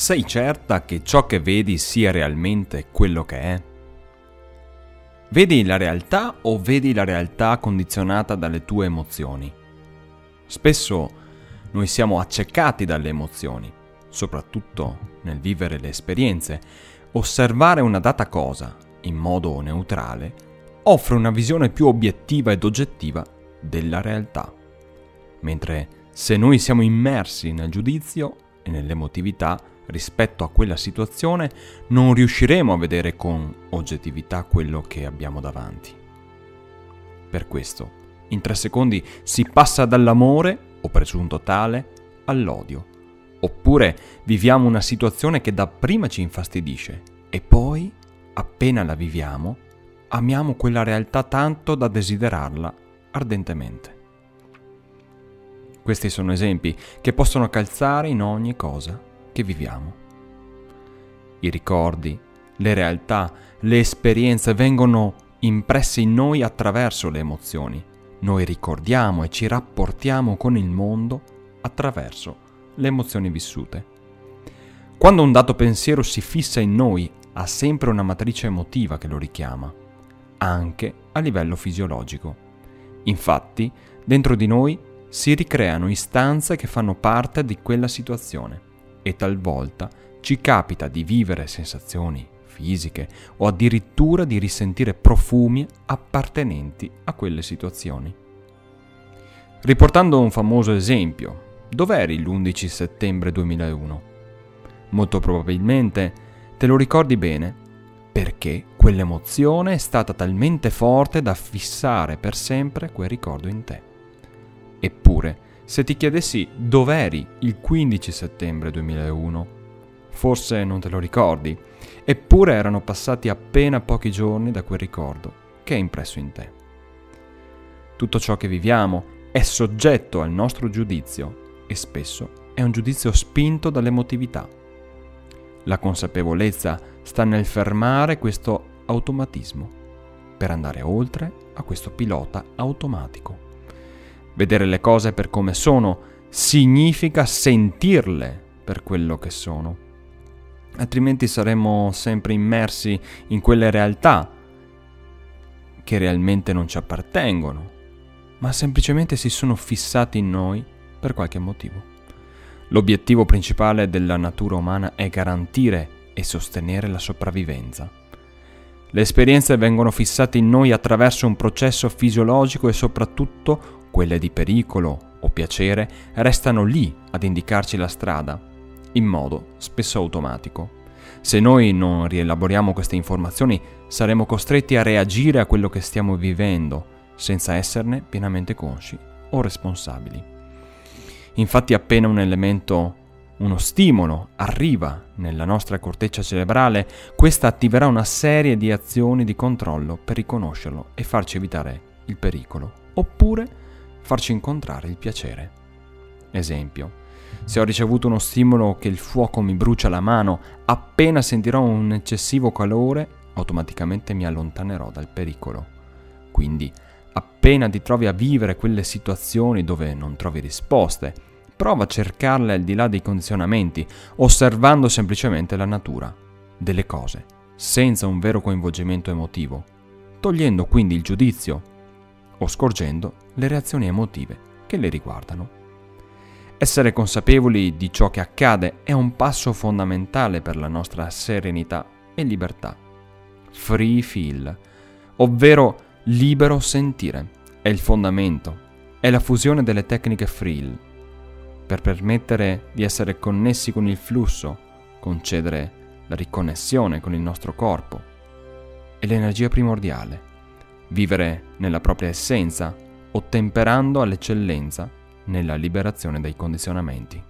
sei certa che ciò che vedi sia realmente quello che è? Vedi la realtà o vedi la realtà condizionata dalle tue emozioni? Spesso noi siamo accecati dalle emozioni, soprattutto nel vivere le esperienze. Osservare una data cosa in modo neutrale offre una visione più obiettiva ed oggettiva della realtà. Mentre se noi siamo immersi nel giudizio e nell'emotività, rispetto a quella situazione non riusciremo a vedere con oggettività quello che abbiamo davanti. Per questo, in tre secondi si passa dall'amore, o presunto tale, all'odio. Oppure viviamo una situazione che dapprima ci infastidisce e poi, appena la viviamo, amiamo quella realtà tanto da desiderarla ardentemente. Questi sono esempi che possono calzare in ogni cosa che viviamo. I ricordi, le realtà, le esperienze vengono impresse in noi attraverso le emozioni. Noi ricordiamo e ci rapportiamo con il mondo attraverso le emozioni vissute. Quando un dato pensiero si fissa in noi, ha sempre una matrice emotiva che lo richiama, anche a livello fisiologico. Infatti, dentro di noi si ricreano istanze che fanno parte di quella situazione e talvolta ci capita di vivere sensazioni fisiche o addirittura di risentire profumi appartenenti a quelle situazioni. Riportando un famoso esempio, dov'eri l'11 settembre 2001? Molto probabilmente te lo ricordi bene perché quell'emozione è stata talmente forte da fissare per sempre quel ricordo in te. Eppure, se ti chiedessi dov'eri il 15 settembre 2001, forse non te lo ricordi, eppure erano passati appena pochi giorni da quel ricordo che è impresso in te. Tutto ciò che viviamo è soggetto al nostro giudizio e spesso è un giudizio spinto dall'emotività. La consapevolezza sta nel fermare questo automatismo per andare oltre a questo pilota automatico. Vedere le cose per come sono significa sentirle per quello che sono. Altrimenti saremmo sempre immersi in quelle realtà che realmente non ci appartengono, ma semplicemente si sono fissati in noi per qualche motivo. L'obiettivo principale della natura umana è garantire e sostenere la sopravvivenza. Le esperienze vengono fissate in noi attraverso un processo fisiologico e soprattutto quelle di pericolo o piacere restano lì ad indicarci la strada, in modo spesso automatico. Se noi non rielaboriamo queste informazioni, saremo costretti a reagire a quello che stiamo vivendo, senza esserne pienamente consci o responsabili. Infatti appena un elemento, uno stimolo, arriva nella nostra corteccia cerebrale, questa attiverà una serie di azioni di controllo per riconoscerlo e farci evitare il pericolo, oppure farci incontrare il piacere. Esempio, se ho ricevuto uno stimolo che il fuoco mi brucia la mano, appena sentirò un eccessivo calore, automaticamente mi allontanerò dal pericolo. Quindi, appena ti trovi a vivere quelle situazioni dove non trovi risposte, prova a cercarle al di là dei condizionamenti, osservando semplicemente la natura delle cose, senza un vero coinvolgimento emotivo, togliendo quindi il giudizio o scorgendo le reazioni emotive che le riguardano. Essere consapevoli di ciò che accade è un passo fondamentale per la nostra serenità e libertà. Free feel, ovvero libero sentire, è il fondamento, è la fusione delle tecniche free per permettere di essere connessi con il flusso, concedere la riconnessione con il nostro corpo e l'energia primordiale vivere nella propria essenza, ottemperando all'eccellenza nella liberazione dai condizionamenti.